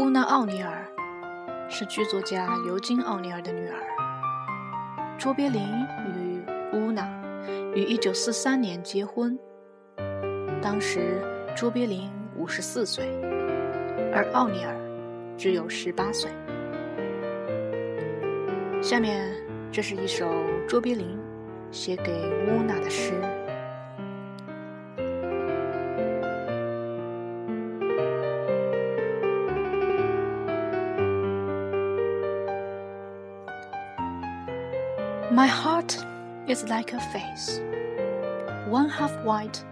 乌娜·奥尼尔是剧作家尤金·奥尼尔的女儿。卓别林与乌娜于1943年结婚，当时卓别林54岁，而奥尼尔只有18岁。下面，这是一首卓别林写给乌娜的诗。My heart is like a face, one half white,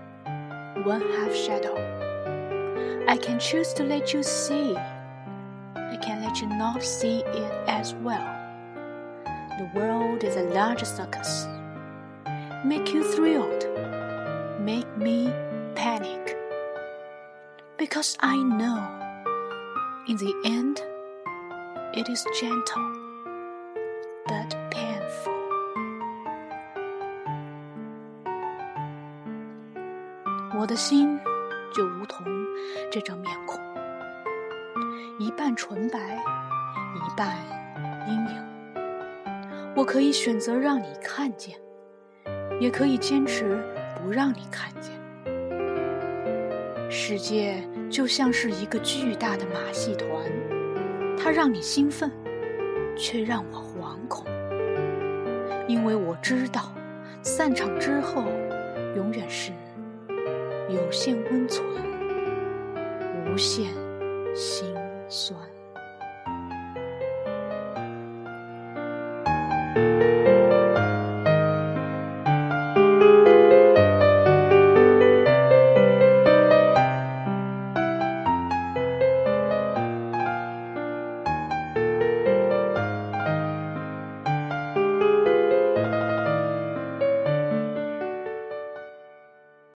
one half shadow. I can choose to let you see, I can let you not see it as well. The world is a large circus. Make you thrilled, make me panic. Because I know, in the end, it is gentle but 我的心就如同这张面孔，一半纯白，一半阴影。我可以选择让你看见，也可以坚持不让你看见。世界就像是一个巨大的马戏团，它让你兴奋，却让我惶恐，因为我知道，散场之后，永远是。有限温存，无限心酸。